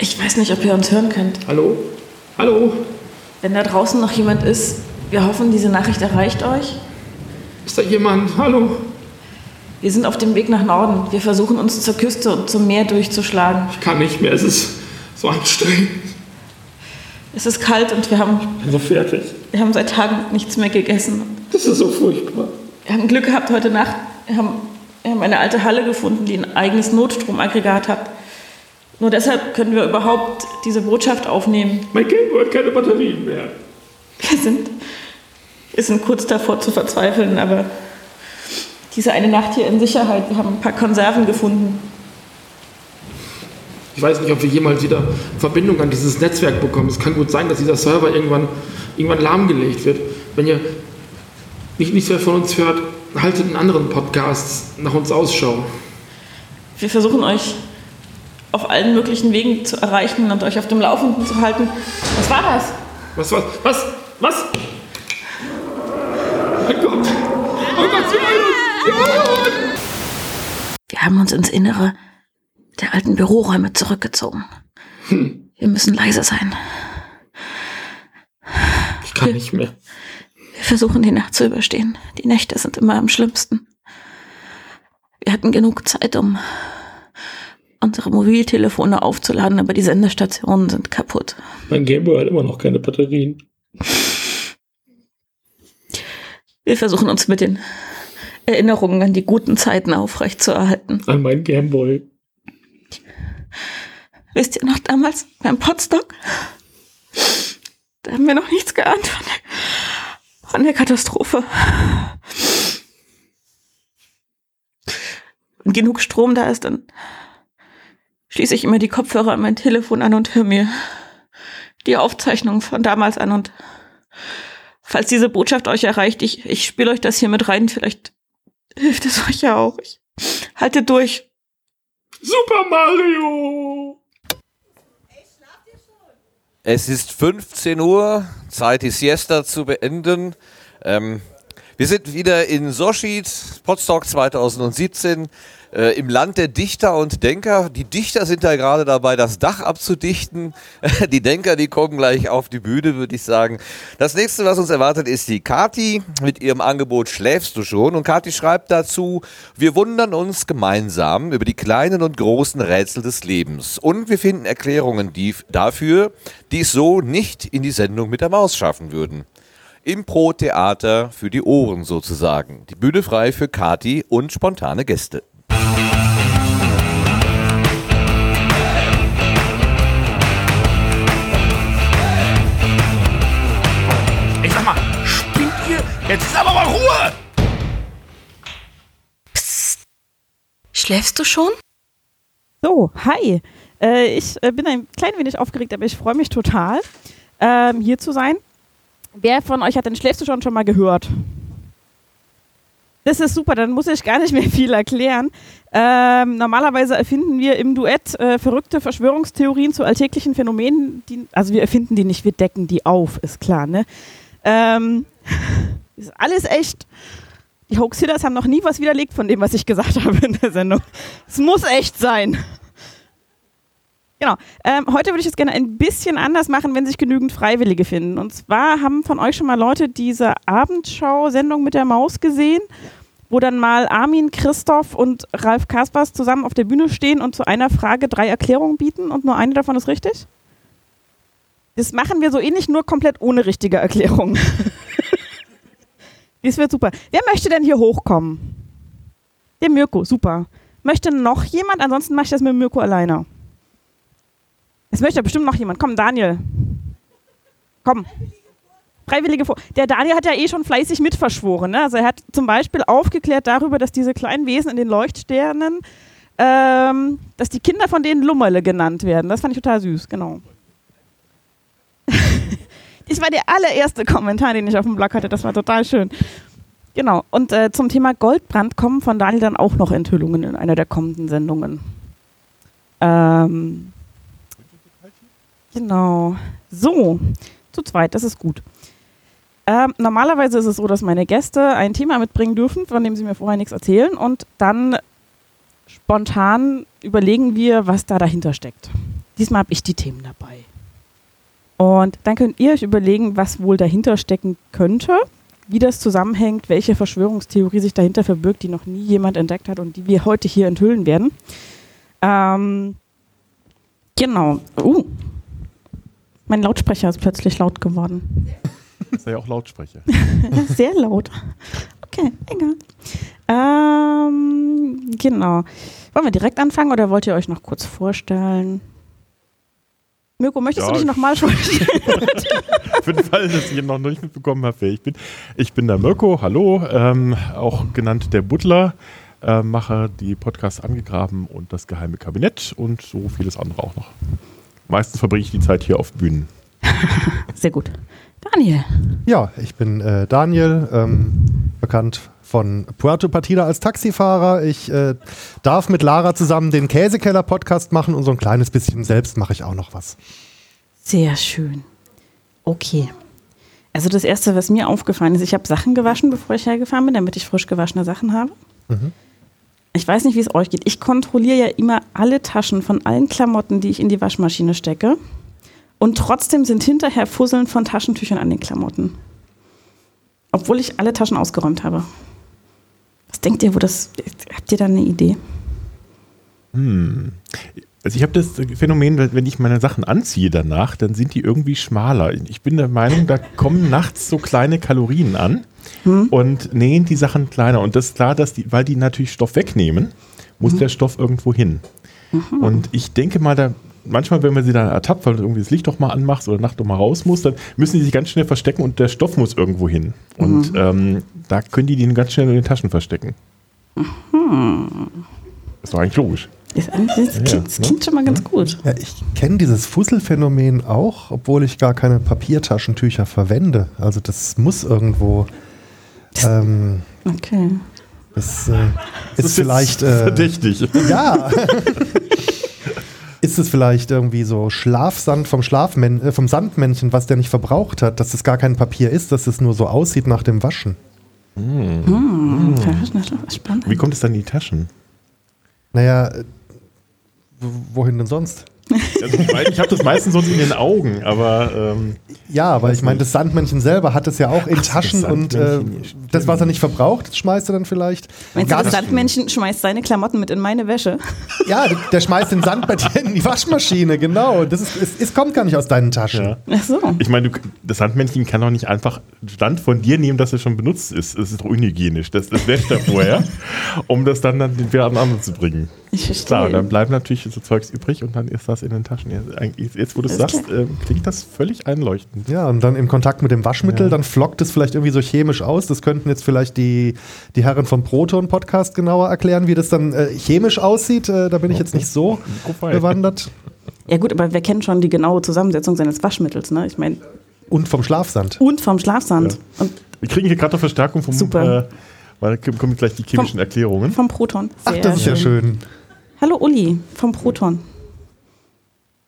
Ich weiß nicht, ob ihr uns hören könnt. Hallo? Hallo? Wenn da draußen noch jemand ist, wir hoffen, diese Nachricht erreicht euch. Ist da jemand? Hallo? Wir sind auf dem Weg nach Norden. Wir versuchen uns zur Küste und zum Meer durchzuschlagen. Ich kann nicht mehr. Es ist so anstrengend. Es ist kalt und wir haben, Ich bin so fertig. wir haben seit Tagen nichts mehr gegessen. Das ist so furchtbar. Wir haben Glück gehabt heute Nacht. Wir haben, wir haben eine alte Halle gefunden, die ein eigenes Notstromaggregat hat. Nur deshalb können wir überhaupt diese Botschaft aufnehmen. Mein Gameboy hat keine Batterien mehr. Wir sind, wir sind kurz davor zu verzweifeln, aber diese eine Nacht hier in Sicherheit. Wir haben ein paar Konserven gefunden. Ich weiß nicht, ob wir jemals wieder Verbindung an dieses Netzwerk bekommen. Es kann gut sein, dass dieser Server irgendwann, irgendwann lahmgelegt wird. Wenn ihr nicht nichts mehr von uns hört, haltet in anderen Podcasts nach uns Ausschau. Wir versuchen euch auf allen möglichen Wegen zu erreichen und euch auf dem Laufenden zu halten. Was war das? Was, was, was, was? Mein Gott! Oh Gott, sie uns! Wir haben uns ins Innere der alten Büroräume zurückgezogen. Wir müssen leise sein. Ich kann nicht mehr. Wir versuchen die Nacht zu überstehen. Die Nächte sind immer am schlimmsten. Wir hatten genug Zeit, um unsere Mobiltelefone aufzuladen, aber die Sendestationen sind kaputt. Mein Gameboy hat immer noch keine Batterien. Wir versuchen uns mit den Erinnerungen an die guten Zeiten aufrechtzuerhalten. An mein Gameboy. Wisst ihr noch damals beim Potstock? Da haben wir noch nichts geahnt von der, von der Katastrophe. Wenn genug Strom da ist, dann schließe ich immer die Kopfhörer an mein Telefon an und höre mir die Aufzeichnungen von damals an. Und falls diese Botschaft euch erreicht, ich, ich spiele euch das hier mit rein. Vielleicht hilft es euch ja auch. Ich, haltet durch. Super Mario! Es ist 15 Uhr, Zeit die Siesta zu beenden. Ähm, wir sind wieder in Soschid, Potsdok 2017, äh, im Land der Dichter und Denker. Die Dichter sind da gerade dabei, das Dach abzudichten. Die Denker, die kommen gleich auf die Bühne, würde ich sagen. Das nächste, was uns erwartet, ist die Kati mit ihrem Angebot Schläfst du schon? Und Kati schreibt dazu, wir wundern uns gemeinsam über die kleinen und großen Rätsel des Lebens. Und wir finden Erklärungen die, dafür, die es so nicht in die Sendung mit der Maus schaffen würden. Impro-Theater für die Ohren sozusagen. Die Bühne frei für Kati und spontane Gäste. Ich sag mal, spinnt ihr? Jetzt ist aber mal Ruhe! Schläfst du schon? So, hi. Äh, ich äh, bin ein klein wenig aufgeregt, aber ich freue mich total, ähm, hier zu sein. Wer von euch hat du schon schon mal gehört? Das ist super, dann muss ich gar nicht mehr viel erklären. Ähm, normalerweise erfinden wir im Duett äh, verrückte Verschwörungstheorien zu alltäglichen Phänomenen. Die, also wir erfinden die nicht, wir decken die auf, ist klar. Ne? Ähm, ist alles echt. Die Hoax-Hitters haben noch nie was widerlegt von dem, was ich gesagt habe in der Sendung. Es muss echt sein. Genau. Ähm, heute würde ich es gerne ein bisschen anders machen, wenn sich genügend Freiwillige finden. Und zwar haben von euch schon mal Leute diese Abendschau-Sendung mit der Maus gesehen, wo dann mal Armin, Christoph und Ralf Kaspers zusammen auf der Bühne stehen und zu einer Frage drei Erklärungen bieten und nur eine davon ist richtig? Das machen wir so ähnlich, nur komplett ohne richtige Erklärung. das wird super. Wer möchte denn hier hochkommen? Der Mirko, super. Möchte noch jemand? Ansonsten mache ich das mit Mirko alleine. Es möchte bestimmt noch jemand. Komm, Daniel. Komm. Freiwillige vor. Der Daniel hat ja eh schon fleißig mitverschworen. Ne? Also er hat zum Beispiel aufgeklärt darüber, dass diese kleinen Wesen in den Leuchtsternen, ähm, dass die Kinder von denen Lummerle genannt werden. Das fand ich total süß, genau. das war der allererste Kommentar, den ich auf dem Blog hatte. Das war total schön. Genau. Und äh, zum Thema Goldbrand kommen von Daniel dann auch noch Enthüllungen in einer der kommenden Sendungen. Ähm, genau. So, zu zweit, das ist gut. Ähm, normalerweise ist es so, dass meine Gäste ein Thema mitbringen dürfen, von dem sie mir vorher nichts erzählen und dann spontan überlegen wir, was da dahinter steckt. diesmal habe ich die Themen dabei. Und dann könnt ihr euch überlegen, was wohl dahinter stecken könnte, wie das zusammenhängt, welche Verschwörungstheorie sich dahinter verbirgt, die noch nie jemand entdeckt hat und die wir heute hier enthüllen werden. Ähm, genau. Uh, mein Lautsprecher ist plötzlich laut geworden. Das ist ja auch Lautsprecher. Sehr laut. Okay, egal. Ähm, genau. Wollen wir direkt anfangen oder wollt ihr euch noch kurz vorstellen? Mirko, möchtest Ja, du dich nochmal vorstellen? Für den Fall, dass ich noch nicht mitbekommen habe, wer ich bin. Ich bin der Mirko, hallo, ähm, auch genannt der Butler, äh, mache die Podcasts Angegraben und das Geheime Kabinett und so vieles andere auch noch. Meistens verbringe ich die Zeit hier auf Bühnen. Sehr gut. Daniel. Ja, ich bin äh, Daniel, ähm, bekannt von Puerto Partida als Taxifahrer. Ich äh, darf mit Lara zusammen den Käsekeller-Podcast machen und so ein kleines bisschen selbst mache ich auch noch was. Sehr schön. Okay. Also das Erste, was mir aufgefallen ist, ich habe Sachen gewaschen, bevor ich hergefahren bin, damit ich frisch gewaschene Sachen habe. Ich weiß nicht, wie es euch geht. Ich kontrolliere ja immer alle Taschen von allen Klamotten, die ich in die Waschmaschine stecke. Und trotzdem sind hinterher Fusseln von Taschentüchern an den Klamotten. Obwohl ich alle Taschen ausgeräumt habe. Was denkt ihr, wo das. Habt ihr da eine Idee? Also ich habe das Phänomen, wenn ich meine Sachen anziehe danach, dann sind die irgendwie schmaler. Ich bin der Meinung, da kommen nachts so kleine Kalorien an und nähen die Sachen kleiner. Und das ist klar, dass die, weil die natürlich Stoff wegnehmen, muss der Stoff irgendwo hin. Und ich denke mal, da manchmal, wenn man sie dann ertappt, weil du irgendwie das Licht doch mal anmachst oder Nacht doch mal raus muss, dann müssen die sich ganz schnell verstecken und der Stoff muss irgendwo hin. Und ähm, da können die den ganz schnell in den Taschen verstecken. Ist doch eigentlich logisch. Das, das, klingt, das klingt schon mal ganz gut. Ja, ich kenne dieses Fusselphänomen auch, obwohl ich gar keine Papiertaschentücher verwende. Also das muss irgendwo. Ähm, Okay. das äh, ist, jetzt vielleicht. Äh, verdächtig. Ja. Ist es vielleicht irgendwie so Schlafsand vom, Schlafmän äh, vom Sandmännchen, was der nicht verbraucht hat, dass es gar kein Papier ist, dass es nur so aussieht nach dem Waschen? Hm, das ist spannend. Wie kommt es dann in die Taschen? Naja, äh, wohin denn sonst? Also ich habe das meistens sonst in den Augen, aber ähm, Ja, aber ich meine, das Sandmännchen selber hat es ja auch in Ach Taschen das und äh, das, was er nicht verbraucht, das schmeißt er dann vielleicht. Meinst du, Gar das nicht- Sandmännchen schmeißt seine Klamotten mit in meine Wäsche? Ja, der, der schmeißt den Sand bei dir in die Waschmaschine, genau. Das ist, es, es kommt gar nicht aus deinen Taschen. ja. Ach so. Ich meine, du- das Sandmännchen kann doch nicht einfach Stand von dir nehmen, dass er schon benutzt ist. Das ist doch unhygienisch. Das, das wäscht er vorher, um das dann, dann wieder an andere zu bringen. Ich verstehe. Klar, dann bleibt natürlich so Zeugs übrig und dann ist das in den Taschen. Ja, eigentlich- Jetzt, wo du es sagst, ähm, klingt das völlig einleuchtend. Ja, und dann im Kontakt mit dem Waschmittel, Ja. dann flockt es vielleicht irgendwie so chemisch aus. Das könnten jetzt vielleicht die, die Herren vom Proton-Podcast genauer erklären, wie das dann äh, chemisch aussieht. Äh, da bin ich jetzt nicht so bewandert. Ja gut, aber wir kennen schon die genaue Zusammensetzung seines Waschmittels, ne? Ich meine, Und vom Schlafsand. und vom Schlafsand. Und Wir kriegen hier gerade noch Verstärkung vom, Super. Äh, weil da kommen gleich die chemischen Erklärungen. vom Proton. Ach, Sehr das ist ja schön. Hallo Uli vom Proton.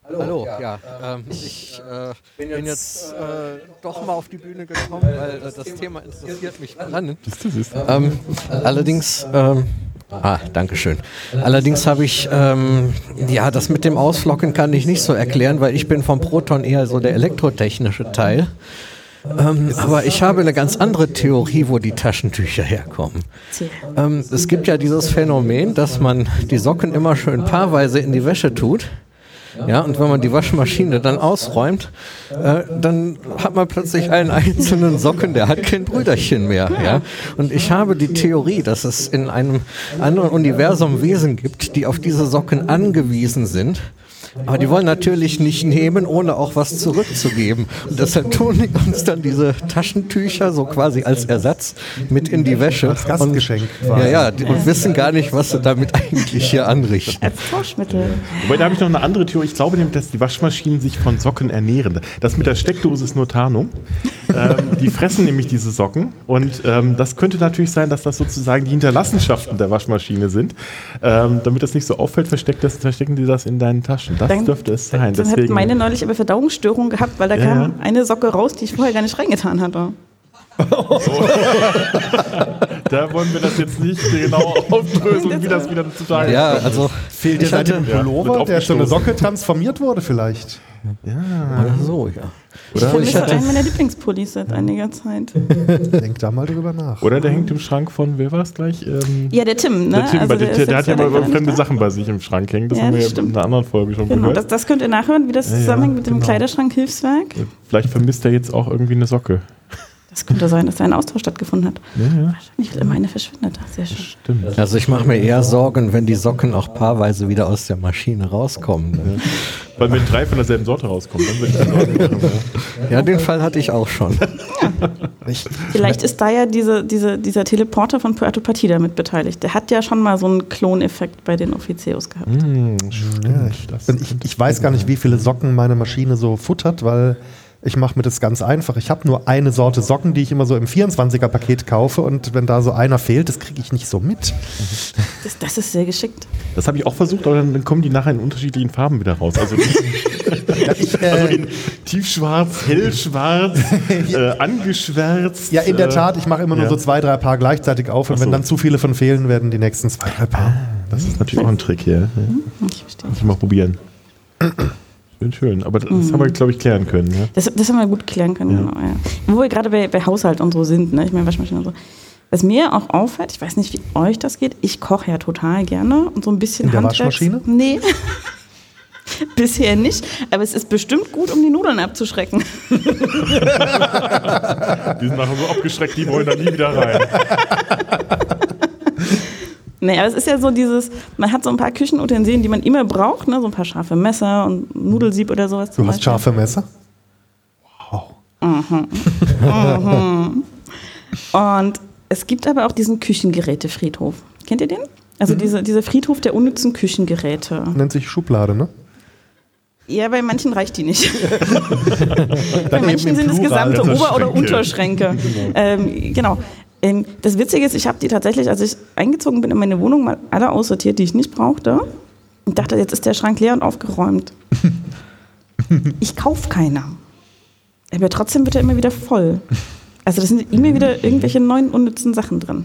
Hallo, ja. Ähm, ich äh, bin jetzt äh, doch mal auf die Bühne gekommen, weil äh, das Thema interessiert mich brennend. Ähm, allerdings, ähm, ah, danke schön. Allerdings habe ich, ähm, ja, das mit dem Ausflocken kann ich nicht so erklären, weil ich bin vom Proton eher so der elektrotechnische Teil. Ähm, aber ich habe eine ganz andere Theorie, wo die Taschentücher herkommen. Ähm, es gibt ja dieses Phänomen, dass man die Socken immer schön paarweise in die Wäsche tut. Ja, und wenn man die Waschmaschine dann ausräumt, äh, dann hat man plötzlich einen einzelnen Socken, der hat kein Brüderchen mehr. Ja? Und ich habe die Theorie, dass es in einem anderen Universum Wesen gibt, die auf diese Socken angewiesen sind. Aber die wollen natürlich nicht nehmen, ohne auch was zurückzugeben. Und deshalb tun die uns dann diese Taschentücher so quasi als Ersatz mit in die Wäsche. Als Gastgeschenk Und, quasi. ja, ja, und wissen gar nicht, was sie damit eigentlich hier anrichten. Als Tauschmittel. Wobei, da habe ich noch eine andere Theorie. Ich glaube nämlich, dass die Waschmaschinen sich von Socken ernähren. Das mit der Steckdose ist nur Tarnung. ähm, die fressen nämlich diese Socken. Und ähm, das könnte natürlich sein, dass das sozusagen die Hinterlassenschaften der Waschmaschine sind. Ähm, damit das nicht so auffällt, versteckt das, verstecken die das in deinen Taschen. Das Dann- dürfte es sein. Dann hat Deswegen, meine neulich aber Verdauungsstörung gehabt, weil da Ja, kam ja. eine Socke raus, die ich vorher gar nicht reingetan hatte. Da wollen wir das jetzt nicht genau aufdröseln, wie das wieder zutage Ja, also Fehlt dir seit dem Ja, Pullover, wird der zu einer aufgestoßen. Socke transformiert wurde vielleicht? Oder so, ja. Oder? Ich vermisse hatte, einen meiner Lieblingspullis seit einiger Zeit. Denk da mal drüber nach. Oder der hängt im Schrank von, wer war es gleich? Ähm, Ja, der Tim, ne? der Tim, Also der, ist der, der hat ja mal fremde. Sachen bei sich im Schrank hängen. Das Ja, haben wir das ja in einer anderen Folge schon Genau, gehört. das, das könnt ihr nachhören, wie das Ja, ja, zusammenhängt mit dem genau. Kleiderschrank-Hilfswerk. Vielleicht vermisst er jetzt auch irgendwie eine Socke. Das könnte sein, dass da ein Austausch stattgefunden hat. Ja, ja, Wahrscheinlich wird immer eine verschwindet. Sehr schön. stimmt. also ich mache mir eher Sorgen, wenn die Socken auch paarweise wieder aus der Maschine rauskommen. ne? Weil wenn drei von derselben Sorte rauskommen, dann würde ich Sorgen machen. Ja, den Fall hatte ich auch schon. Vielleicht ist da ja diese, diese, dieser Teleporter von Puerto Partida mit beteiligt. Der hat ja schon mal so einen Kloneffekt bei den Offizios gehabt. Hm, Ja, stimmt. ich, ich weiß gar nicht, wie viele Socken meine Maschine so futtert, weil ich mache mir das ganz einfach. Ich habe nur eine Sorte Socken, die ich immer so im 24er-Paket kaufe und wenn da so einer fehlt, das kriege ich nicht so mit. Das, das ist sehr geschickt. Das habe ich auch versucht, aber dann, dann kommen die nachher in unterschiedlichen Farben wieder raus. Also, Ja, ich, also äh, in tiefschwarz, hellschwarz, äh, angeschwärzt. ja in der äh, Tat, ich mache immer nur ja. so zwei, drei Paar gleichzeitig auf und Ach wenn so. dann zu viele von fehlen, werden die nächsten zwei, drei Paar. Das ist natürlich auch ein Trick hier. Ja. Ich verstehe. Muss ich mal probieren. Schön, schön. Aber das haben wir, glaube ich, klären können. Ja? Das, das haben wir gut klären können, Ja. genau. Ja. Wo wir gerade bei, bei Haushalt und so sind, ne? ich meine Waschmaschine und so. Was mir auch auffällt, ich weiß nicht, wie euch das geht, ich koche ja total gerne und so ein bisschen In der Handwerks- Waschmaschine? Nee. Bisher nicht, aber es ist bestimmt gut, um die Nudeln abzuschrecken. Die sind nachher so abgeschreckt, die wollen da nie wieder rein. Nee, aber es ist ja so dieses, man hat so ein paar Küchenutensilien, die man immer braucht, ne? so ein paar scharfe Messer und Nudelsieb oder sowas. Du hast Beispiel. scharfe Messer? Und es gibt aber auch diesen Küchengerätefriedhof. Kennt ihr den? Also diese, dieser Friedhof der unnützen Küchengeräte. Nennt sich Schublade, ne? Ja, bei manchen reicht die nicht. bei manchen sind es gesamte Ober- oder Unterschränke. Unterschränke. Ähm, genau. Ähm, das Witzige ist, ich habe die tatsächlich, als ich eingezogen bin in meine Wohnung, mal alle aussortiert, die ich nicht brauchte. Und dachte, jetzt ist der Schrank leer und aufgeräumt. ich kaufe keiner. Aber trotzdem wird er immer wieder voll. Also da sind immer wieder irgendwelche neuen unnützen Sachen drin.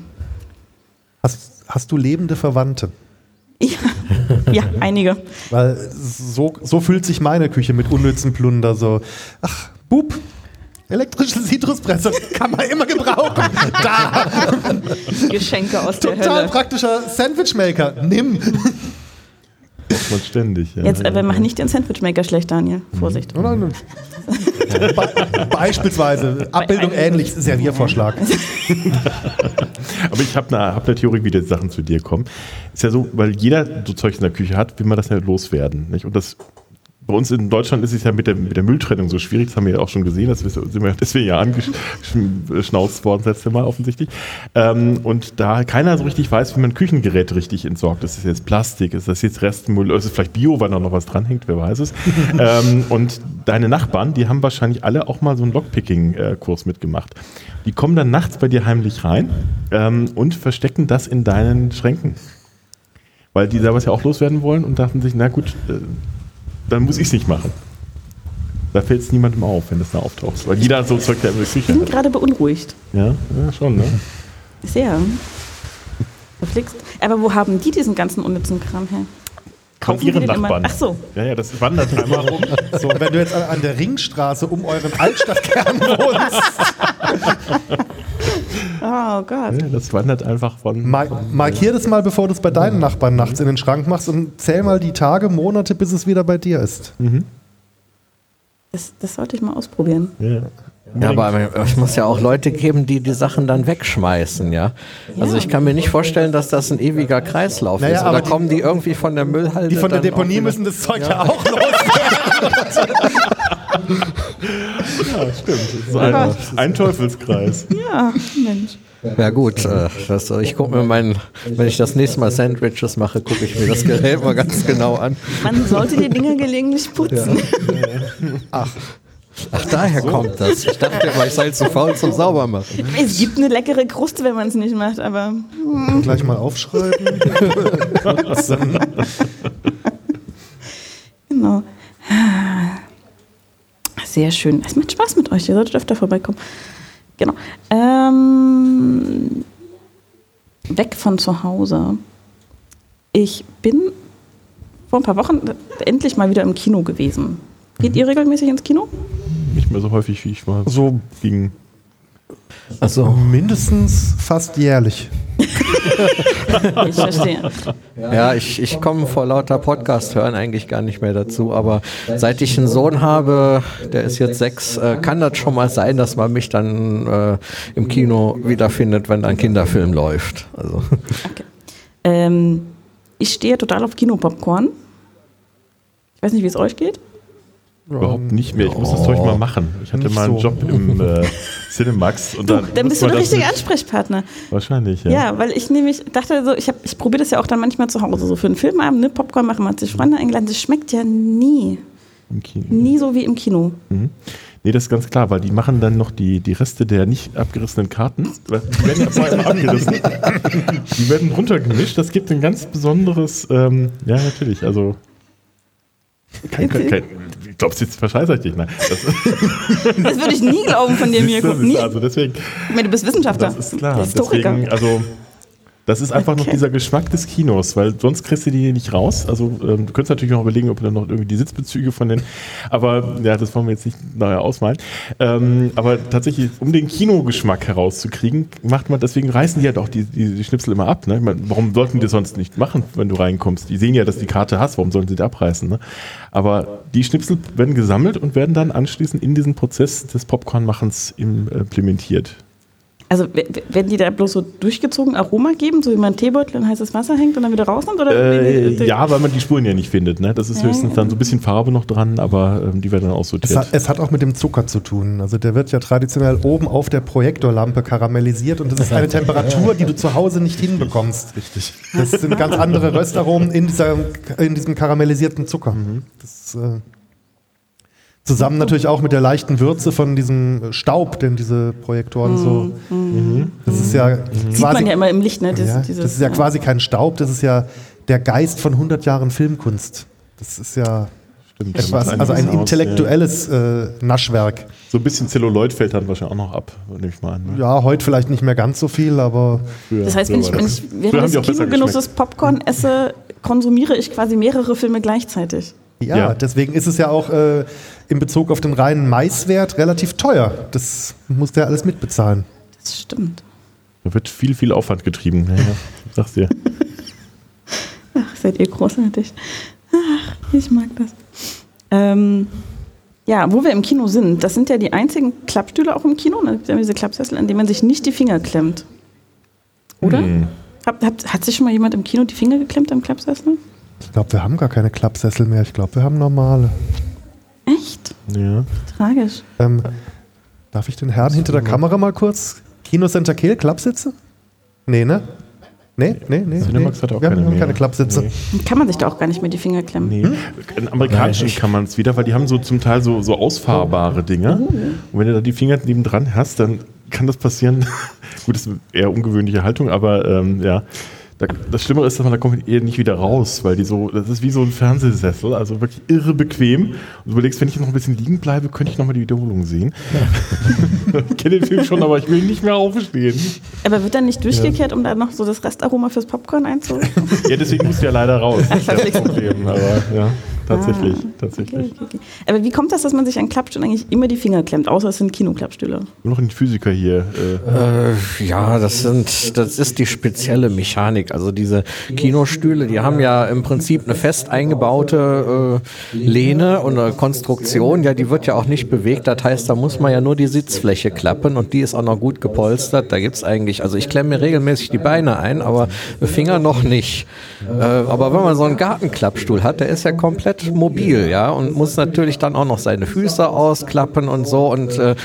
Hast, hast du lebende Verwandte? Ja, ja einige. Weil so, so fühlt sich meine Küche mit unnützen Plunder so. Ach, Bub, elektrische Zitruspresse kann man immer gebrauchen. Da, Geschenke aus der total Hölle. praktischer Sandwichmaker. Nimm. Macht man ständig. Ja. Jetzt aber mach nicht den Sandwichmaker schlecht, Daniel. Vorsicht. Oder? Be beispielsweise Abbildung ähnlich, Serviervorschlag. Aber ich habe eine, hab eine Theorie, wie die Sachen zu dir kommen. Ist ja so, weil jeder so Zeug in der Küche hat, will man das ja loswerden. Nicht? Und das bei uns in Deutschland ist es ja mit der, mit der Mülltrennung so schwierig, das haben wir ja auch schon gesehen, das sind wir deswegen ja angeschnauzt worden das letzte Mal offensichtlich. Ähm, und da keiner so richtig weiß, wie man Küchengeräte richtig entsorgt. Ist das jetzt Plastik, ist das jetzt Restmüll, ist es vielleicht Bio, weil da noch was dranhängt, wer weiß es. ähm, und deine Nachbarn, die haben wahrscheinlich alle auch mal so einen Lockpicking-Kurs mitgemacht. Die kommen dann nachts bei dir heimlich rein ähm, und verstecken das in deinen Schränken. Weil die da was ja auch loswerden wollen und dachten sich, na gut, äh, dann muss ich es nicht machen. Da fällt es niemandem auf, wenn das da auftaucht. Weil jeder so Zeug der Ich Küche bin gerade beunruhigt. Ja, ja schon, ne? Sehr. Verflixt. Aber wo haben die diesen ganzen unnützen Kram her? Von die ihren den immer? Nachbarn. Ach so. Ja, ja, das wandert einmal rum. So, wenn du jetzt an, an der Ringstraße um euren Altstadtkern wohnst, Oh Gott. Ja, das wandert einfach von. mar markier das mal, bevor du es bei deinen Nachbarn nachts in den Schrank machst und zähl mal die Tage, Monate, bis es wieder bei dir ist. Das, das sollte ich mal ausprobieren. Ja. Ja, aber es muss ja auch Leute geben, die die Sachen dann wegschmeißen, ja. Also ich kann mir nicht vorstellen, dass das ein ewiger Kreislauf Naja, ist. aber Oder die- kommen die irgendwie von der Müllhalde? Die von der Deponie müssen das Zeug ja, auch loswerden. ja, stimmt. Das ist ein, ein Teufelskreis. Ja, Mensch. Ja gut, äh, das, ich gucke mir meinen, wenn ich das nächste Mal Sandwiches mache, gucke ich mir das Gerät mal ganz genau an. Man sollte die Dinger gelegentlich putzen. Ach, daher kommt das. Ich dachte immer, ich sei zu faul zum Saubermachen. Es gibt eine leckere Kruste, wenn man es nicht macht, aber Gleich mal aufschreiben. genau. Sehr schön. Es macht Spaß mit euch. Ihr solltet öfter vorbeikommen. Genau. Ähm, weg von zu Hause. Ich bin vor ein paar Wochen endlich mal wieder im Kino gewesen. Geht ihr regelmäßig ins Kino? Nicht mehr so häufig, wie ich mal So ging. Also, mindestens fast jährlich. Ich verstehe. ja, ich, ich komme vor lauter Podcast hören eigentlich gar nicht mehr dazu, aber seit ich einen Sohn habe, der ist jetzt sechs, äh, kann das schon mal sein, dass man mich dann äh, im Kino wiederfindet, wenn ein Kinderfilm läuft. Also. Ähm, ich stehe total auf Kinopopcorn. Ich weiß nicht, wie es euch geht. Überhaupt nicht mehr. Ich muss das Zeug mal machen. Ich hatte Nicht mal einen so. Job im äh, Cinemax und Du, dann, dann bist du der richtige Ansprechpartner. Wahrscheinlich, ja. Ja, weil ich nämlich dachte so, ich, hab- ich probiere das ja auch dann manchmal zu Hause, so für einen Filmabend, ne, Popcorn machen, man hat sich Freunde eingeladen, das schmeckt ja nie, Im Kino. nie so wie im Kino. Nee, das ist ganz klar, weil die machen dann noch die, die Reste der nicht abgerissenen Karten. Die werden ja zwar immer abgerissen. Die werden runtergemischt. Das gibt ein ganz besonderes, ähm, ja, natürlich, also. Kein, kein, kein, ich glaub's jetzt verscheiße ich dich. Nein, das, Das würde ich nie glauben von dir, Mirko. Nie. also deswegen, Ich meine, du bist Wissenschaftler. das ist klar. Historiker. Deswegen, also, das ist einfach noch Okay. dieser Geschmack des Kinos, weil sonst kriegst du die nicht raus. Also, ähm, du könntest natürlich auch überlegen, ob du dann noch irgendwie die Sitzbezüge von den, aber ja, das wollen wir jetzt nicht nachher ausmalen. Ähm, aber tatsächlich, um den Kinogeschmack herauszukriegen, macht man, deswegen reißen die halt auch die, die, die Schnipsel immer ab. Ne? Ich meine, warum sollten die das sonst nicht machen, wenn du reinkommst? Die sehen ja, dass die Karte hast, warum sollen sie die abreißen? Ne? Aber die Schnipsel werden gesammelt und werden dann anschließend in diesen Prozess des Popcornmachens im- äh, implementiert. Also werden die da bloß so durchgezogen Aroma geben, so wie man einen Teebeutel in heißes Wasser hängt und dann wieder rausnimmt? Oder Äh, ja, weil man die Spuren ja nicht findet. Ne? Das ist Ja, höchstens ja. dann so ein bisschen Farbe noch dran, aber ähm, die werden dann Es aussortiert. hat, es hat auch mit dem Zucker zu tun. Also der wird ja traditionell oben auf der Projektorlampe karamellisiert und das ist eine Temperatur, die du zu Hause nicht hinbekommst. Richtig. Das sind ganz andere Röstaromen in, dieser, in diesem karamellisierten Zucker. Das, äh, zusammen natürlich auch mit der leichten Würze von diesem Staub, den diese Projektoren so. Das ist ja Sieht man ja immer im Licht, ne? Das, ja, dieses, das ist ja quasi kein Staub, das ist ja der Geist von 100 Jahren Filmkunst. Das ist ja Stimmt, etwas, also ein aus, intellektuelles äh, Naschwerk. Ja. So ein bisschen Zelluloid fällt dann wahrscheinlich auch noch ab, nehme ich mal an. Ne? Ja, heute vielleicht nicht mehr ganz so viel, aber Früher- Das heißt, wenn ich, wenn ich während des Kinogenusses. Popcorn esse, konsumiere ich quasi mehrere Filme gleichzeitig. ja, Ja. deswegen ist es ja auch äh, in Bezug auf den reinen Maiswert relativ teuer. Das muss der alles mitbezahlen. Das stimmt. Da wird viel, viel Aufwand getrieben. Ja, ja. Sag's dir. Ach, seid ihr großartig. Ach, ich mag das. Ähm, ja, wo wir im Kino sind, das sind ja die einzigen Klappstühle auch im Kino. Ne? Wir haben diese Klappsessel, an denen man sich nicht die Finger klemmt. Oder? Hm. Hat, hat, hat sich schon mal jemand im Kino die Finger geklemmt am Klappsessel? Ich glaube, wir haben gar keine Klappsessel mehr. Ich glaube, wir haben normale. Echt? Ja. Tragisch. Ähm, darf ich den Herrn hinter der Kamera mal kurz? Kino Center Kiel, Klappsitze? Nee, ne? Nee, nee, nee. Cinemax nee. hat auch wir keine haben mehr. keine Klappsitze. Nee. Kann man sich da auch gar nicht mehr die Finger klemmen. Nee. In amerikanischen kann man es wieder, weil die haben so zum Teil so, so ausfahrbare Dinge. Und wenn du da die Finger nebendran hast, dann kann das passieren. Gut, das ist eine eher ungewöhnliche Haltung, aber ähm, ja. Da, das Schlimme ist, dass man da kommt eher nicht wieder raus, weil die so, das ist wie so ein Fernsehsessel, also wirklich irre bequem. Und du überlegst, wenn ich noch ein bisschen liegen bleibe, könnte ich nochmal die Wiederholung sehen. ich kenne den Film schon, aber ich will nicht mehr aufstehen. Aber wird dann nicht durchgekehrt, um da noch so das Restaroma fürs Popcorn einzu... Ja, deswegen musst du ja leider raus. Das ist ja das. Problem. Aber ja, tatsächlich, tatsächlich. Okay, okay, okay. Aber wie kommt das, dass man sich an Klappstühlen eigentlich immer die Finger klemmt, außer es sind Kinoklappstühle? Nur noch ein Physiker hier. Äh, Äh, ja, das sind, das ist die spezielle Mechanik. Also diese Kinostühle, die haben ja im Prinzip eine fest eingebaute äh, Lehne und eine Konstruktion. Ja, die wird ja auch nicht bewegt. Das heißt, da muss man ja nur die Sitzfläche klappen und die ist auch noch gut gepolstert. Da gibt's eigentlich, also ich klemme mir regelmäßig die Beine ein, aber Finger noch nicht. Äh, aber wenn man so einen Gartenklappstuhl hat, der ist ja komplett mobil, ja, und muss natürlich dann auch noch seine Füße ausklappen und so und äh,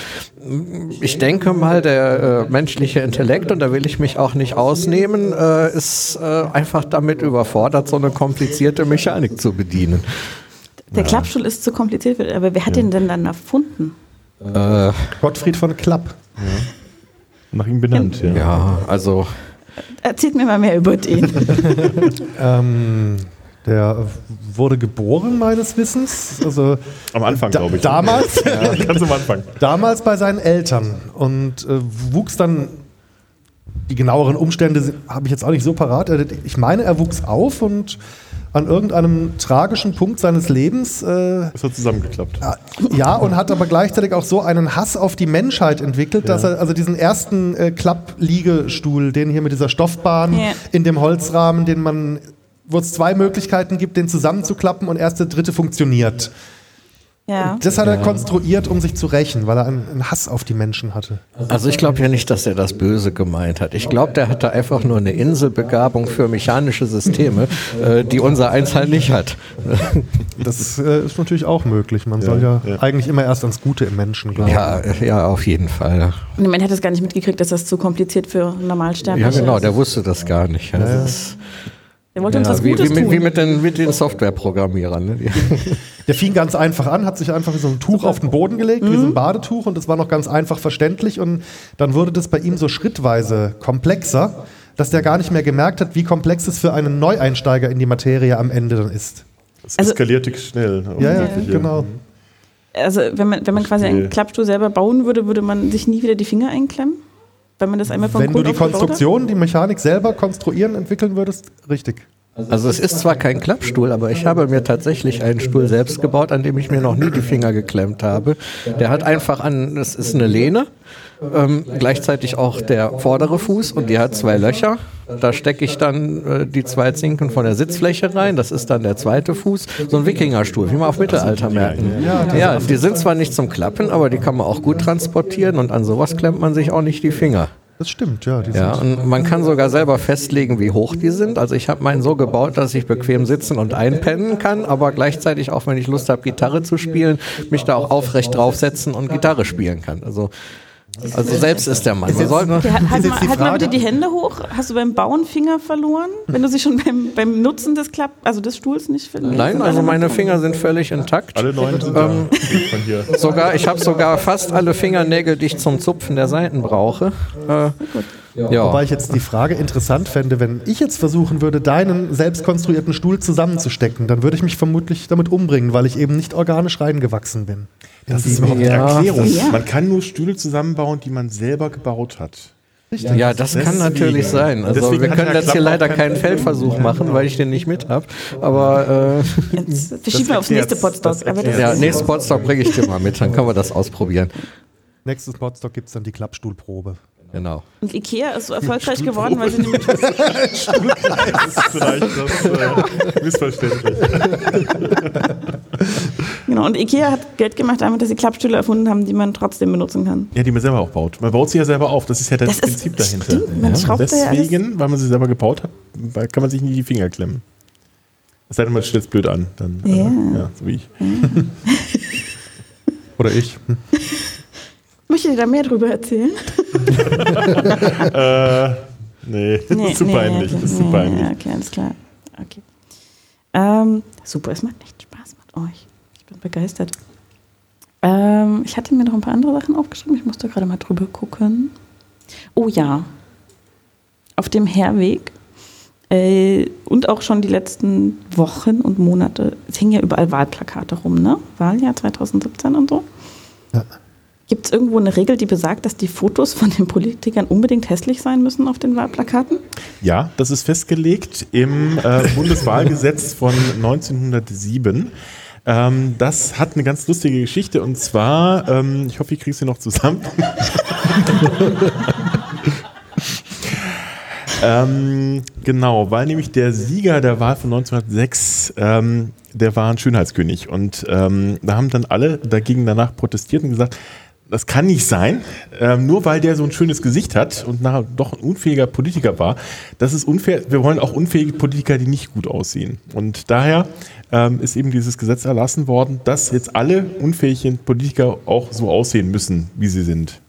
ich denke mal, der äh, menschliche Intellekt, und da will ich mich auch nicht ausnehmen, äh, ist äh, einfach damit überfordert, so eine komplizierte Mechanik zu bedienen. Der Klappstuhl ist zu kompliziert, aber wer hat den denn dann erfunden? Äh, Gottfried von Klapp. nach ihm benannt, ja. ja, also Erzählt mir mal mehr über den. Ähm, Der wurde geboren, meines Wissens. Also Am Anfang, glaube ich. Damals, Ja, ganz am Anfang. damals bei seinen Eltern und äh, wuchs dann. Die genaueren Umstände habe ich jetzt auch nicht so parat. Ich meine, er wuchs auf und an irgendeinem tragischen Punkt seines Lebens äh, Es hat zusammengeklappt. ja, und hat aber gleichzeitig auch so einen Hass auf die Menschheit entwickelt, dass er also diesen ersten äh, Klappliegestuhl, den hier mit dieser Stoffbahn Ja. in dem Holzrahmen, den man, wo es zwei Möglichkeiten gibt, den zusammenzuklappen und erst der dritte funktioniert. Ja. Das hat er konstruiert, um sich zu rächen, weil er einen, einen Hass auf die Menschen hatte. Also ich glaube ja nicht, dass er das Böse gemeint hat. Ich glaube, der hatte einfach nur eine Inselbegabung für mechanische Systeme, äh, die unser eins halt nicht hat. Das äh, ist natürlich auch möglich. Man soll ja, ja. eigentlich immer erst ans Gute im Menschen glauben. Ja, ja, auf jeden Fall. Und man hat es gar nicht mitgekriegt, dass das zu kompliziert für Normalsterbliche Ja, genau, ist. der wusste das gar nicht. Ja, das ist, Der wollte uns ja, was wie, Gutes wie, mit, tun. wie mit den, mit den Softwareprogrammierern. Ne? Der fing ganz einfach an, hat sich einfach wie so ein Tuch auf den Boden gelegt, wie so ein Badetuch, und das war noch ganz einfach verständlich. Und dann wurde das bei ihm so schrittweise komplexer, dass der gar nicht mehr gemerkt hat, wie komplex es für einen Neueinsteiger in die Materie am Ende dann ist. Es Also- eskalierte schnell. Ja, ja, Offensichtlich, genau. Also wenn man, wenn man quasi einen Klappstuhl selber bauen würde, würde man sich nie wieder die Finger einklemmen? Weil man das einmal von Wenn du Grund die auf gebaut Konstruktion, die Mechanik selber konstruieren, entwickeln würdest, richtig. Also es ist zwar kein Klappstuhl, aber ich habe mir tatsächlich einen Stuhl selbst gebaut, an dem ich mir noch nie die Finger geklemmt habe. Der hat einfach an, es ist eine Lehne, ähm, gleichzeitig auch der vordere Fuß und die hat zwei Löcher. Da stecke ich dann äh, die zwei Zinken von der Sitzfläche rein, das ist dann der zweite Fuß. So ein Wikingerstuhl, wie man auf Mittelaltermärkten. Ja, die sind zwar nicht zum Klappen, aber die kann man auch gut transportieren und an sowas klemmt man sich auch nicht die Finger. Das stimmt, ja. Die Ja, sind, und man kann sogar selber festlegen, wie hoch die sind. Also ich habe meinen so gebaut, dass ich bequem sitzen und einpennen kann, aber gleichzeitig auch, wenn ich Lust habe, Gitarre zu spielen, mich da auch aufrecht draufsetzen und Gitarre spielen kann. Also, also selbst ist der Mann. Man sollte, Der, halt, halt, Ist mal, jetzt die halt mal bitte die Hände hoch. Hast du beim Bauen Finger verloren? Wenn du sie schon beim, beim Nutzen des Klapp, also des Stuhls nicht findest? nein, also meine Finger sind völlig intakt. Alle neun sind da. Ähm, von hier. Sogar, ich habe sogar fast alle Fingernägel, die ich zum Zupfen der Seiten brauche. Äh, ja. Wobei ich jetzt die Frage interessant fände, wenn ich jetzt versuchen würde, deinen selbst konstruierten Stuhl zusammenzustecken, dann würde ich mich vermutlich damit umbringen, weil ich eben nicht organisch reingewachsen bin. Das ist überhaupt die Ja. Erklärung. Ja. Man kann nur Stühle zusammenbauen, die man selber gebaut hat. Ja, das kann Deswegen. natürlich sein. Also Deswegen wir können jetzt hier leider keinen Feldversuch machen, weil ich den nicht mit habe. Aber äh, Jetzt verschieben wir aufs nächste. Podstock. Das Aber das ja, nächsten Spotstock bringe ich dir mal mit, dann können wir das ausprobieren. Nächstes Podstock gibt es dann die Klappstuhlprobe. Genau. Und Ikea ist so erfolgreich geworden, weil sie nämlich Das ist vielleicht das äh, Missverständnis. genau. Und Ikea hat Geld gemacht damit, dass sie Klappstühle erfunden haben, die man trotzdem benutzen kann. Ja, die man selber auch baut. Man baut sie ja selber auf. Das ist ja das, Das ist- Prinzip dahinter. stimmt, man schraubt ja alles- Deswegen, weil man sie selber gebaut hat, kann man sich nie die Finger klemmen. Es sei denn, man stellt es blöd an. Dann, äh, Ja. ja, so wie ich. Oder ich. Möchtet ihr da mehr drüber erzählen? Äh, nee, das ist zu peinlich. Das ist zu nee, peinlich. Ja, okay, alles klar. Okay. Ähm, super, es macht echt Spaß mit euch. Ich bin begeistert. Ähm, ich hatte mir noch ein paar andere Sachen aufgeschrieben. Ich musste gerade mal drüber gucken. Oh ja. Auf dem Herweg äh, und auch schon die letzten Wochen und Monate, es hängen ja überall Wahlplakate rum, ne? Wahljahr 2017 und so. Ja. Gibt es irgendwo eine Regel, die besagt, dass die Fotos von den Politikern unbedingt hässlich sein müssen auf den Wahlplakaten? Ja, das ist festgelegt im äh, Bundeswahlgesetz von 1907. Ähm, das hat eine ganz lustige Geschichte und zwar, ähm, ich hoffe, ich kriege sie noch zusammen. ähm, genau, weil nämlich der Sieger der Wahl von 1906, ähm, der war ein Schönheitskönig und ähm, da haben dann alle dagegen danach protestiert und gesagt, das kann nicht sein, ähm, nur weil der so ein schönes Gesicht hat und nachher doch ein unfähiger Politiker war. Das ist unfair. Wir wollen auch unfähige Politiker, die nicht gut aussehen. Und daher ähm, ist eben dieses Gesetz erlassen worden, dass jetzt alle unfähigen Politiker auch so aussehen müssen, wie sie sind.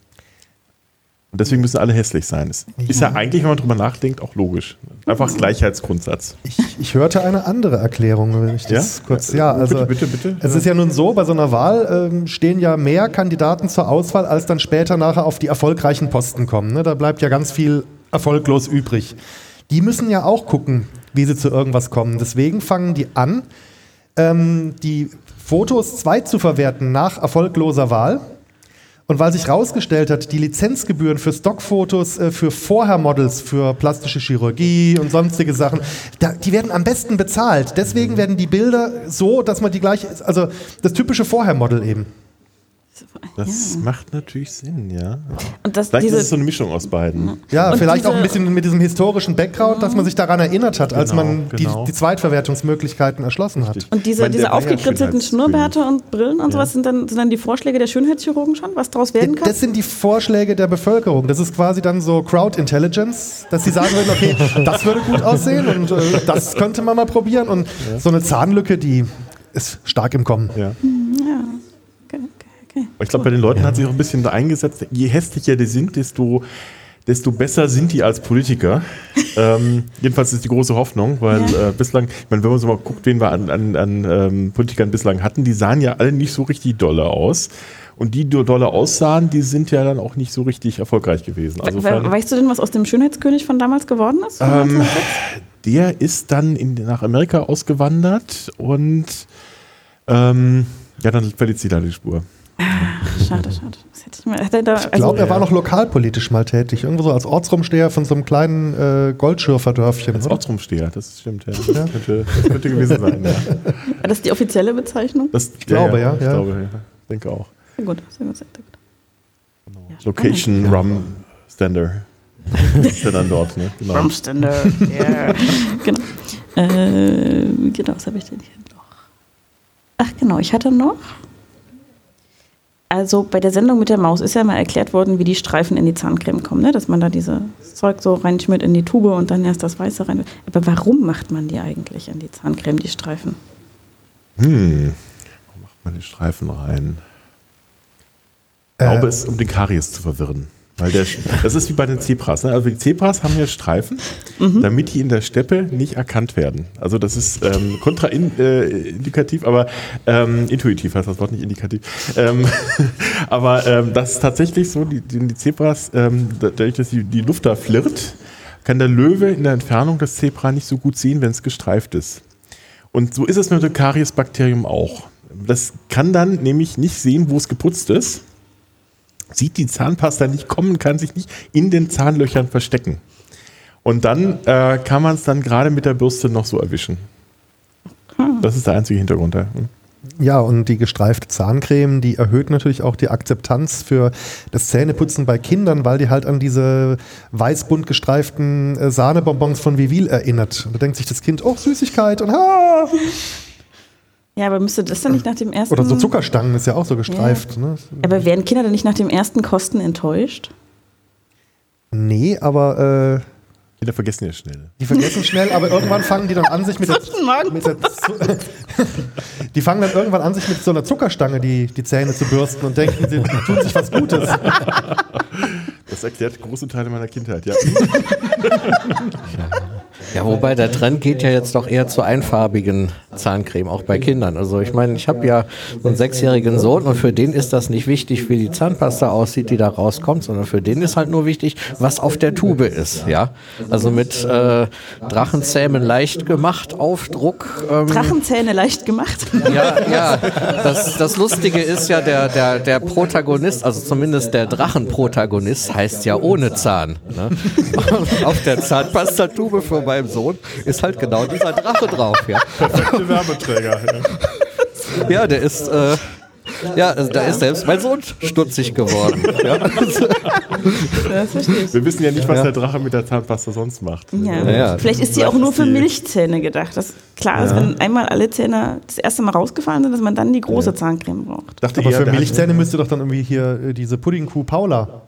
Und deswegen müssen alle hässlich sein. Das ist ja eigentlich, wenn man drüber nachdenkt, auch logisch. Einfach Gleichheitsgrundsatz. Ich, ich hörte eine andere Erklärung, wenn ich das Ja? kurz. Ja, also Bitte, bitte, bitte. es ist ja nun so, bei so einer Wahl ähm, stehen ja mehr Kandidaten zur Auswahl, als dann später nachher auf die erfolgreichen Posten kommen. Ne? Da bleibt ja ganz viel erfolglos übrig. Die müssen ja auch gucken, wie sie zu irgendwas kommen. Deswegen fangen die an, ähm, die Fotos zweit zu verwerten nach erfolgloser Wahl. Und weil sich herausgestellt hat, die Lizenzgebühren für Stockfotos, äh, für Vorhermodels, für plastische Chirurgie und sonstige Sachen, die werden am besten bezahlt. Deswegen werden die Bilder so, dass man die gleich, also das typische Vorhermodel eben. Das macht natürlich Sinn, ja. Und das, Vielleicht diese, ist es so eine Mischung aus beiden. Ja, Und vielleicht auch ein diese- bisschen mit diesem historischen Background, dass man sich daran erinnert hat, als Genau, man genau. die, die Zweitverwertungsmöglichkeiten erschlossen hat. und diese, meine, diese ja aufgekritzelten. Schnurrbärte und Brillen und sowas sind dann, sind dann die Vorschläge der Schönheitschirurgen schon, was daraus werden kann? Das sind die Vorschläge der Bevölkerung. Das ist quasi dann so Crowd Intelligence, dass sie sagen würden, okay, das würde gut aussehen und äh, das könnte man mal probieren. Und so eine Zahnlücke, die ist stark im Kommen. Ja. Okay, okay. Ich glaube, bei den Leuten hat sich auch ein bisschen da eingesetzt, je hässlicher die sind, desto, desto besser sind die als Politiker. ähm, jedenfalls ist die große Hoffnung, weil Ja. äh, bislang, ich meine, wenn man so mal guckt, wen wir an, an, an ähm, Politikern bislang hatten, die sahen ja alle nicht so richtig dolle aus. Und die, die dolle aussahen, die sind ja dann auch nicht so richtig erfolgreich gewesen. Also We weißt du denn, was aus dem Schönheitskönig von damals geworden ist? Ähm, 1906? der ist dann in, nach Amerika ausgewandert und ähm, ja, dann verliert sie da die Spur. Schade, schade. Ich da, also, Ich glaube, er war noch lokalpolitisch mal tätig. Irgendwo so als Ortsrumsteher von so einem kleinen äh, Goldschürferdörfchen. Als oder? Ortsrumsteher, das stimmt, ja. Das könnte, das könnte gewesen sein, ja. war das die offizielle Bezeichnung? Das, ich glaube, ja, Ich ja. glaube, ja. denke auch. Sehr gut, sehr gut, sehr gut. Ja, Location Rum Stander. ist ja dann dort, ne? Genau. Rumständer, yeah. genau. Äh, genau, was habe ich denn hier noch? Ach genau, ich hatte noch. Also bei der Sendung mit der Maus ist ja mal erklärt worden, wie die Streifen in die Zahncreme kommen, ne? dass man da dieses Zeug so reinschmiert in die Tube und dann erst das Weiße rein. Aber warum macht man die eigentlich in die Zahncreme, die Streifen? Hm. Wo macht man den Streifen rein? Ich glaube, es ist, um den Karies zu verwirren. Weil der, das ist wie bei den Zebras. Ne? Also die Zebras haben ja Streifen, damit die in der Steppe nicht erkannt werden. Also das ist ähm, kontraindikativ, aber ähm, intuitiv heißt das Wort nicht indikativ. Ähm, aber ähm, das ist tatsächlich so, die, die die Zebras, ähm, dadurch, dass die, die Luft da flirrt, kann der Löwe in der Entfernung das Zebra nicht so gut sehen, wenn es gestreift ist. Und so ist es mit dem Kariesbakterium auch. Das kann dann nämlich nicht sehen, wo es geputzt ist, sieht die Zahnpasta nicht kommen, kann sich nicht in den Zahnlöchern verstecken. Und dann äh, kann man es dann gerade mit der Bürste noch so erwischen. Das ist der einzige Hintergrund. Ja. Hm. Ja, und die gestreifte Zahncreme, die erhöht natürlich auch die Akzeptanz für das Zähneputzen bei Kindern, weil die halt an diese weißbunt gestreiften äh, Sahnebonbons von Vivil erinnert. Und da denkt sich das Kind, oh, Süßigkeit und ha! Ja, aber müsste das dann nicht nach dem ersten... Oder so Zuckerstangen ist ja auch so gestreift. Ne? Aber werden Kinder dann nicht nach dem ersten Kosten enttäuscht? Nee, aber äh, Kinder vergessen ja schnell. die vergessen schnell, aber irgendwann fangen die dann an, sich mit der, mit der Die fangen dann irgendwann an, sich mit so einer Zuckerstange die, die Zähne zu bürsten und denken, sie tun sich was Gutes. Das erklärt große Teile meiner Kindheit, ja. Ja, wobei der Trend geht ja jetzt doch eher zur einfarbigen Zahncreme, auch bei Kindern. Also ich meine, ich habe ja so einen sechsjährigen Sohn und für den ist das nicht wichtig, wie die Zahnpasta aussieht, die da rauskommt, sondern für den ist halt nur wichtig, was auf der Tube ist. Ja, also mit äh, Drachenzähmen leicht gemacht, Aufdruck. Ähm, Drachenzähne leicht gemacht. ja, ja. Das, das Lustige ist ja, der, der, der Protagonist, also zumindest der Drachenprotagonist, heißt ja ohne Zahn. Ne? Auf der Zahnpastatube meinem Sohn ist halt genau dieser Drache drauf. Ja, Perfekte Werbeträger. Ja. ja der ist. Äh, ja, also da ist selbst mein Sohn stutzig geworden. Ja. Das verstehe ich. Wir wissen ja nicht, was der Drache mit der Zahnpasta sonst macht. Ja. Ja. Vielleicht ist die auch nur für Milchzähne gedacht. Das klar ist, wenn einmal alle Zähne das erste Mal rausgefallen sind, dass man dann die große Zahncreme braucht. Dachte Aber für Milchzähne müsste doch dann irgendwie hier äh, diese Puddingkuh Paula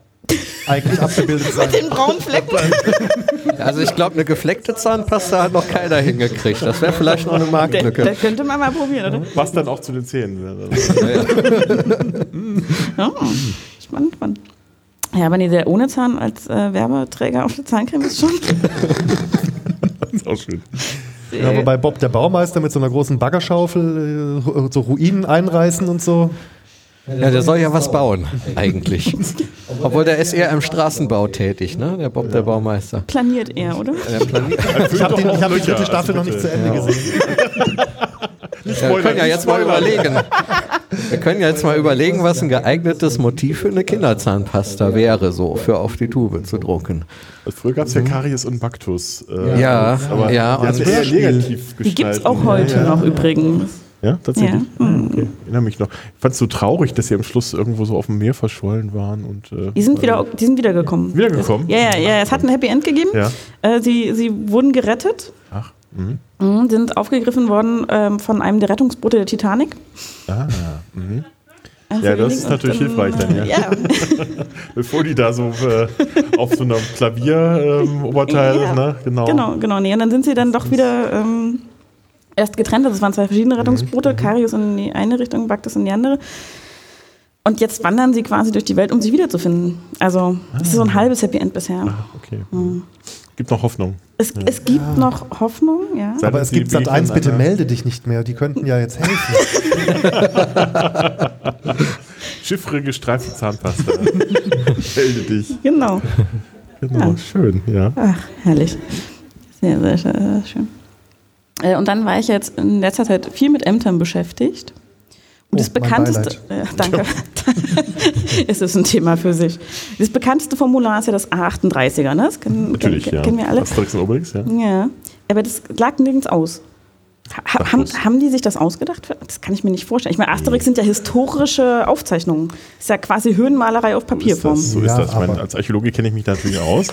eigentlich abgebildet sein. Den braunen Flecken. Also ich glaube, eine gefleckte Zahnpasta hat noch keiner hingekriegt. Das wäre vielleicht noch eine Marktlücke. da könnte man mal probieren, oder? Was dann auch zu den Zähnen. Ja, spannend, spannend. Ja, aber nee, der ohne Zahn als äh, Werbeträger auf der Zahncreme ist schon. Das ist auch schön. Ja, wobei Bob der Baumeister mit so einer großen Baggerschaufel äh, so Ruinen einreißen und so. Ja, der soll ja was bauen, eigentlich. Obwohl der ist eher im Straßenbau tätig, ne? Der Bob, der Baumeister. Planiert er, oder? Der planiert. Ich habe doch hab die dritte Staffel also noch nicht zu Ende gesehen. Ja, wir können ja jetzt mal überlegen. Wir können ja jetzt mal überlegen, was ein geeignetes Motiv für eine Kinderzahnpasta wäre, so für auf die Tube zu drucken. Früher gab es ja Karies und Baktus. äh, Ja, aber ja, die und- ja eher negativ Die gibt's gestalten. auch heute ja, ja. noch übrigens. Ja, tatsächlich. Ja. Okay. Ich erinnere mich noch. Ich fand es so traurig, dass sie am Schluss irgendwo so auf dem Meer verschollen waren. Und, äh, Die sind wieder, die sind wiedergekommen. Wiedergekommen? Ja, ja, ja. Es hat ein Happy End gegeben. Ja. Äh, sie, sie wurden gerettet, Ach, mhm. mhm, sind aufgegriffen worden ähm, von einem der Rettungsboote der Titanic. ah, mhm. Eines Ja, das ist natürlich Und, hilfreich dann, ja. Ja, Bevor die da so äh, auf so einem Klavier-Oberteil, ähm, Oberteil, Ja, ne? Genau. genau, genau. Nee, und dann sind sie dann doch wieder ähm, erst getrennt. Also es waren zwei verschiedene Rettungsboote. Karius in die eine Richtung, Baktus in die andere. Und jetzt wandern sie quasi durch die Welt, um sich wiederzufinden. Also es ist so ein halbes Happy End bisher. Ah, okay. Gibt noch Hoffnung. Es, es gibt noch Hoffnung, ja. Seit Aber es gibt Sat 1, begegnen bitte melde dich nicht mehr. Die könnten ja jetzt helfen. Chiffre gestreifte Zahnpasta. Melde dich. Genau. Genau, Ja. schön, ja. Ach, herrlich. Sehr, sehr schön. Äh, Und dann war ich jetzt in letzter Zeit viel mit Ämtern beschäftigt. Und Oh, das mein bekannteste, äh, danke, es ist ein Thema für sich. Das bekannteste Formular ist ja das A38er, ne? Das kennen, Natürlich, kennen, ja. kennen wir alle. Asterix und Obelix, ja. Ja, aber das lag nirgends aus. Ha, haben, haben die sich das ausgedacht? Das kann ich mir nicht vorstellen. Ich meine, Asterix sind ja historische Aufzeichnungen. Ist ja quasi Höhenmalerei auf So ist Papierform. das. So Ja, ist das. Ich meine, als Archäologe kenne ich mich da natürlich aus.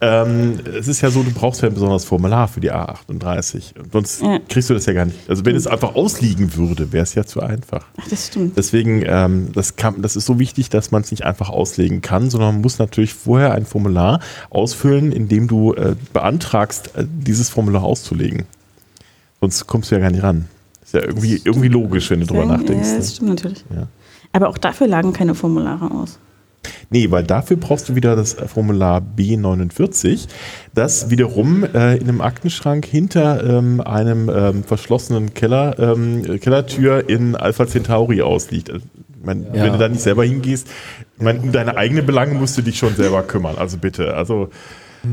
ähm, es ist ja so, du brauchst ja ein besonderes Formular für die A38. Sonst Ja. kriegst du das ja gar nicht. Also wenn es einfach ausliegen würde, wäre es ja zu einfach. Ach, das stimmt. Deswegen, ähm, das, kann, das ist so wichtig, dass man es nicht einfach auslegen kann, sondern man muss natürlich vorher ein Formular ausfüllen, in dem du äh, beantragst, äh, dieses Formular auszulegen. Sonst kommst du ja gar nicht ran. Ist ja irgendwie, irgendwie logisch, wenn du drüber nachdenkst. Ja, ne? das stimmt natürlich. Ja. Aber auch dafür lagen keine Formulare aus. Nee, weil dafür brauchst du wieder das Formular B49, das wiederum äh, in einem Aktenschrank hinter ähm, einem ähm, verschlossenen Keller, ähm, Kellertür in Alpha Centauri ausliegt. Also, ich mein, Ja. Wenn du da nicht selber hingehst, ich mein, um deine eigenen Belange musst du dich schon selber kümmern. Also bitte, also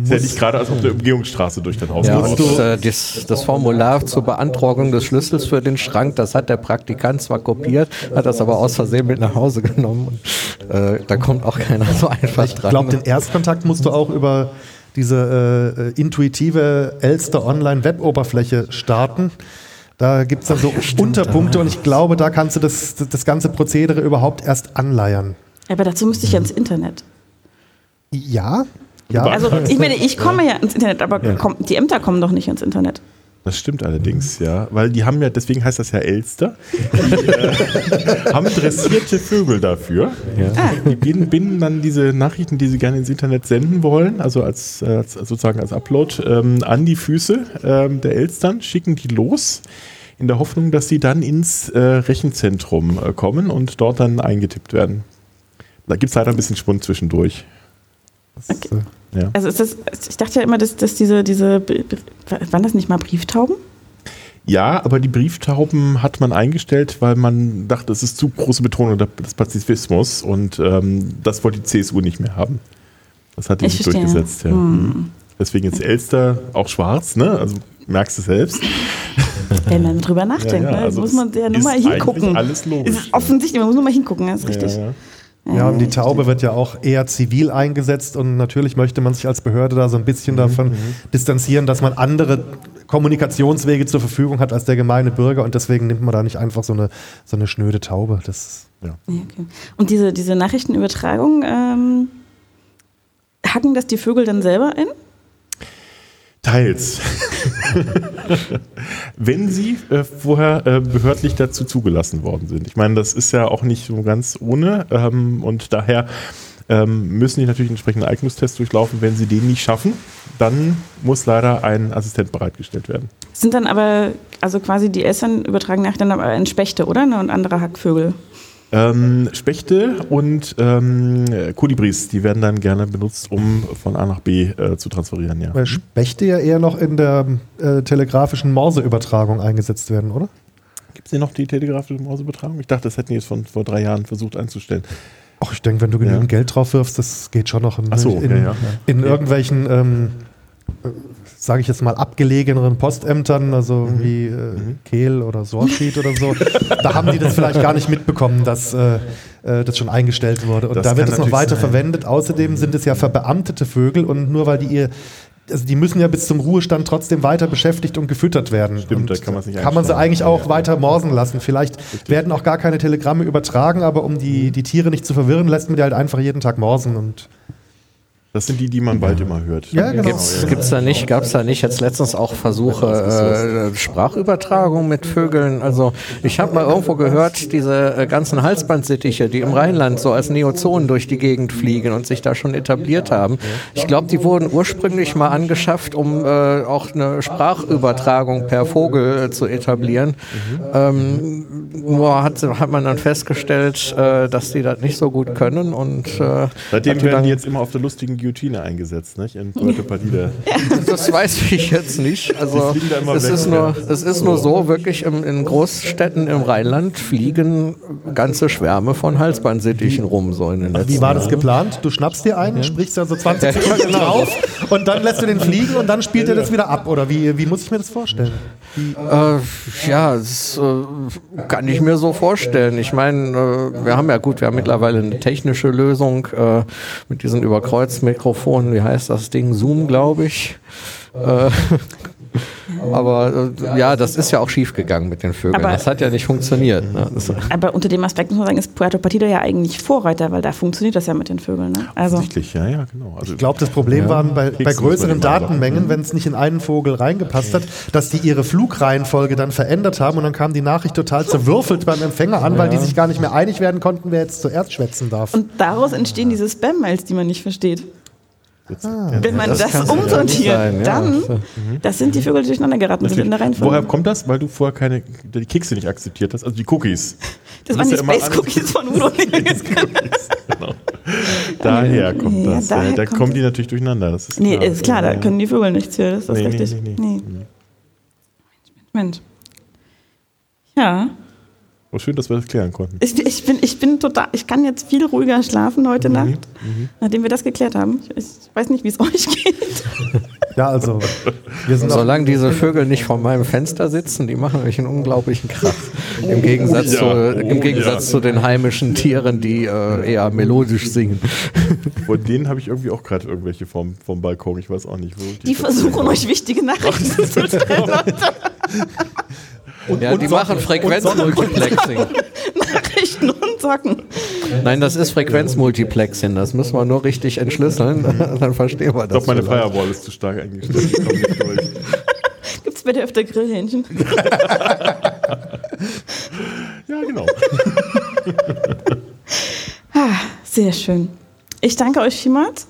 ist ja nicht gerade, als ob du Umgehungsstraße durch dein Haus Ja, und äh, das, das Formular zur Beantragung des Schlüssels für den Schrank, das hat der Praktikant zwar kopiert, hat das aber aus Versehen mit nach Hause genommen. Und, äh, da kommt auch keiner so einfach Ich dran. glaube, den Erstkontakt musst du auch über diese äh, intuitive Elster Online-Web-Oberfläche starten. Da gibt es dann so Unterpunkte und ich glaube, da kannst du das, das, das ganze Prozedere überhaupt erst anleiern. Aber dazu müsste ich ja ins Internet. Ja, ja. Also ich meine, ich komme ja ins Internet, aber komm, die Ämter kommen doch nicht ins Internet. Das stimmt allerdings, ja. Weil die haben ja, deswegen heißt das ja Elster, die äh, haben dressierte Vögel dafür. Die binden, dann diese Nachrichten, die sie gerne ins Internet senden wollen, also als, als sozusagen als Upload, ähm, an die Füße ähm, der Elstern, schicken die los, in der Hoffnung, dass sie dann ins äh, Rechenzentrum äh, kommen und dort dann eingetippt werden. Da gibt es leider ein bisschen Schwund zwischendurch. Okay. Ja. Also ist das, ich dachte ja immer, dass, dass diese, diese, waren das nicht mal Brieftauben? Ja, aber die Brieftauben hat man eingestellt, weil man dachte, es ist zu große Betonung des Pazifismus und ähm, das wollte die CSU nicht mehr haben. Das hat die Ich nicht verstehe. durchgesetzt. Ja. Hm. Deswegen jetzt Elster auch schwarz, ne? Also merkst du selbst. Wenn man drüber nachdenkt, Ja, ja, ne? also muss man ja nur mal hingucken. alles logisch, Es ist offensichtlich, man muss nur mal hingucken, das ist richtig. Ja, und die Taube wird ja auch eher zivil eingesetzt und natürlich möchte man sich als Behörde da so ein bisschen davon distanzieren, dass man andere Kommunikationswege zur Verfügung hat als der gemeine Bürger und deswegen nimmt man da nicht einfach so eine, so eine schnöde Taube. Das Ja, okay. Und diese, diese Nachrichtenübertragung, ähm, hacken das die Vögel dann selber ein? Teils. Wenn sie äh, vorher äh, behördlich dazu zugelassen worden sind. Ich meine, das ist ja auch nicht so ganz ohne ähm, und daher ähm, müssen die natürlich einen entsprechenden Eignungstest durchlaufen. Wenn sie den nicht schaffen, dann muss leider ein Assistent bereitgestellt werden. Sind dann aber, also quasi die Eltern übertragen nachher dann aber Spechte, oder? Ne, Und andere Hackvögel. Ähm, Spechte und ähm, Kolibris, die werden dann gerne benutzt, um von A nach B äh, zu transferieren, ja. weil Spechte ja eher noch in der äh, telegrafischen Morseübertragung eingesetzt werden, oder? Gibt es hier noch die telegrafische Mausübertragung? Ich dachte, das hätten die jetzt von vor drei Jahren versucht einzustellen. Ach, ich denke, wenn du genügend Geld drauf wirfst, das geht schon noch in, so, in, ja, ja. in irgendwelchen, ähm, sage ich jetzt mal, abgelegeneren Postämtern, also wie äh, Kehl oder Sorschied oder so. da haben die das vielleicht gar nicht mitbekommen, dass äh, äh, das schon eingestellt wurde. Und Das da wird es noch weiter sein. verwendet. Außerdem sind es ja verbeamtete Vögel und nur weil die ihr also die müssen ja bis zum Ruhestand trotzdem weiter beschäftigt und gefüttert werden. Stimmt, und da kann man's nicht Kann man sie eigentlich auch Ja. weiter morsen lassen. Vielleicht werden auch gar keine Telegramme übertragen, aber um die, die Tiere nicht zu verwirren, lässt man die halt einfach jeden Tag morsen. Und Das sind die, die man bald immer hört. Ja, genau. Gibt's, gibt's da nicht, gab's da nicht jetzt letztens auch Versuche, äh, Sprachübertragung mit Vögeln? Also ich habe mal irgendwo gehört, diese äh, ganzen Halsbandsittiche, die im Rheinland so als Neozonen durch die Gegend fliegen und sich da schon etabliert haben. Ich glaube, die wurden ursprünglich mal angeschafft, um äh, auch eine Sprachübertragung per Vogel äh, zu etablieren. Ähm, nur hat, hat man dann festgestellt, äh, dass die das nicht so gut können und äh, Seitdem werden dann- die jetzt immer auf der lustigen Guillotine eingesetzt, nicht? In Puerto Partida. Das weiß ich jetzt nicht. Also es ist, nur, es ist nur so, wirklich im, in Großstädten im Rheinland fliegen ganze Schwärme von Halsbandsittichen rum, so in den letzten wie war das geplant? Du schnappst dir einen, sprichst ja so 20 Ja, Sekunden genau. drauf und dann lässt du den fliegen und dann spielt er das wieder ab. Oder wie, wie muss ich mir das vorstellen? Äh, ja, das äh, kann ich mir so vorstellen. Ich meine, äh, wir haben ja gut, wir haben mittlerweile eine technische Lösung äh, mit diesen Überkreuzmikrofonen. Wie heißt das Ding? Zoom, glaube ich. Aber äh, ja, das ist ja auch schief gegangen mit den Vögeln. Aber- das hat ja nicht funktioniert. Ne? Aber unter dem Aspekt muss man sagen, ist Puerto Partida ja eigentlich Vorreiter, weil da funktioniert das ja mit den Vögeln. Ne? Also, Offensichtlich, ja, ja, genau. Also, Ich glaube, das Problem waren bei, bei Keksen größeren Datenmengen, wenn es nicht in einen Vogel reingepasst hat, dass die ihre Flugreihenfolge dann verändert haben und dann kam die Nachricht total zerwürfelt beim Empfänger an, weil die sich gar nicht mehr einig werden konnten, wer jetzt zuerst schwätzen darf. und daraus entstehen diese Spam-Mails, die man nicht versteht. Jetzt, Wenn man das das, umsortiert, sein, ja. dann, das sind die Vögel, die durcheinander geraten sind in der Reihenfolge. Woher kommt das? Weil du vorher keine, die Kekse nicht akzeptiert hast, also die Cookies. das Du waren die ja Space Cookies von Udo. genau. Daher kommt Ja, das. daher Ja, da kommt kommen das. die natürlich durcheinander. Das ist nee, klar. ist klar, da können die Vögel nichts für, das ist Nee, nee, richtig. nee, Nee, Mensch. Ja, Oh, schön, dass wir das klären konnten. ich, ich, bin, ich bin total, ich kann jetzt viel ruhiger schlafen heute Mhm, Nacht, nachdem wir das geklärt haben. Ich, ich weiß nicht, wie es euch geht. Ja, also wir sind auch, Solange diese Vögel nicht vor meinem Fenster sitzen, die machen nämlich einen unglaublichen Krach. Im Gegensatz, ja, zu, oh im Gegensatz ja. zu den heimischen Tieren, die äh, eher melodisch singen. Von denen habe ich irgendwie auch gerade irgendwelche vom, vom Balkon. Ich weiß auch nicht, wo. Die versuchen euch wichtige Nachrichten zu stellen. Ja, die machen Frequenzmultiplexing. Nachrichten und Socken. Nein, das ist Frequenzmultiplexing. Das müssen wir nur richtig entschlüsseln. Dann verstehen wir Ich das. glaube, meine vielleicht. Firewall ist zu stark eingestellt. Ich komm nicht durch. Gibt es bei dir öfter Grillhähnchen? Ja, genau. Sehr schön. Ich danke euch vielmals.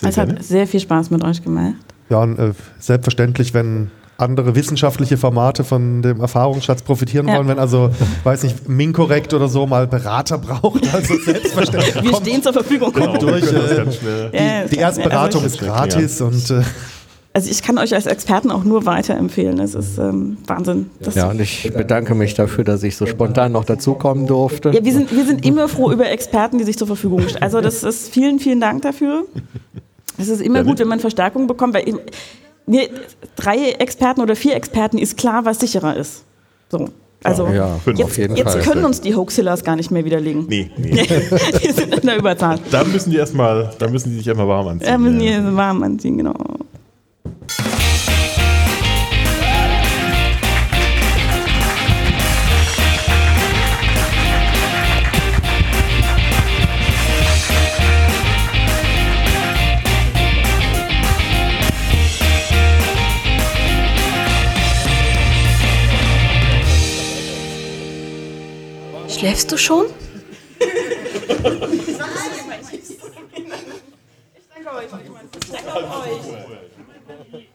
Sehr es hat sehr viel Spaß mit euch gemacht. ja und, äh, selbstverständlich, wenn andere wissenschaftliche Formate von dem Erfahrungsschatz profitieren Ja. wollen, wenn also, weiß nicht, Minkorrekt oder so mal Berater braucht, also selbstverständlich. Wir kommt, stehen zur Verfügung. Genau, wir durch, äh. Ja, die Erstberatung ist gratis und äh, also ich kann euch als Experten auch nur weiterempfehlen. Es ist ähm, Wahnsinn. Das Ja, und ich bedanke mich dafür, dass ich so spontan noch dazukommen durfte. Ja, wir sind, wir sind immer froh über Experten, die sich zur Verfügung stellen. Also das ist vielen, vielen Dank dafür. Es ist immer gut, wenn man Verstärkung bekommt, weil eben, mir, drei Experten oder vier Experten ist klar, was sicherer ist. So. Also Ja, fünf jetzt, auf jeden jetzt Fall. können uns die Hoaxillas gar nicht mehr widerlegen. Nee, nee. die sind in der Überzahl. Da müssen die erstmal, da müssen die sich erstmal warm anziehen. Ja, müssen ja. die warm anziehen, genau. Schläfst du schon? Ich danke euch. Ich danke euch.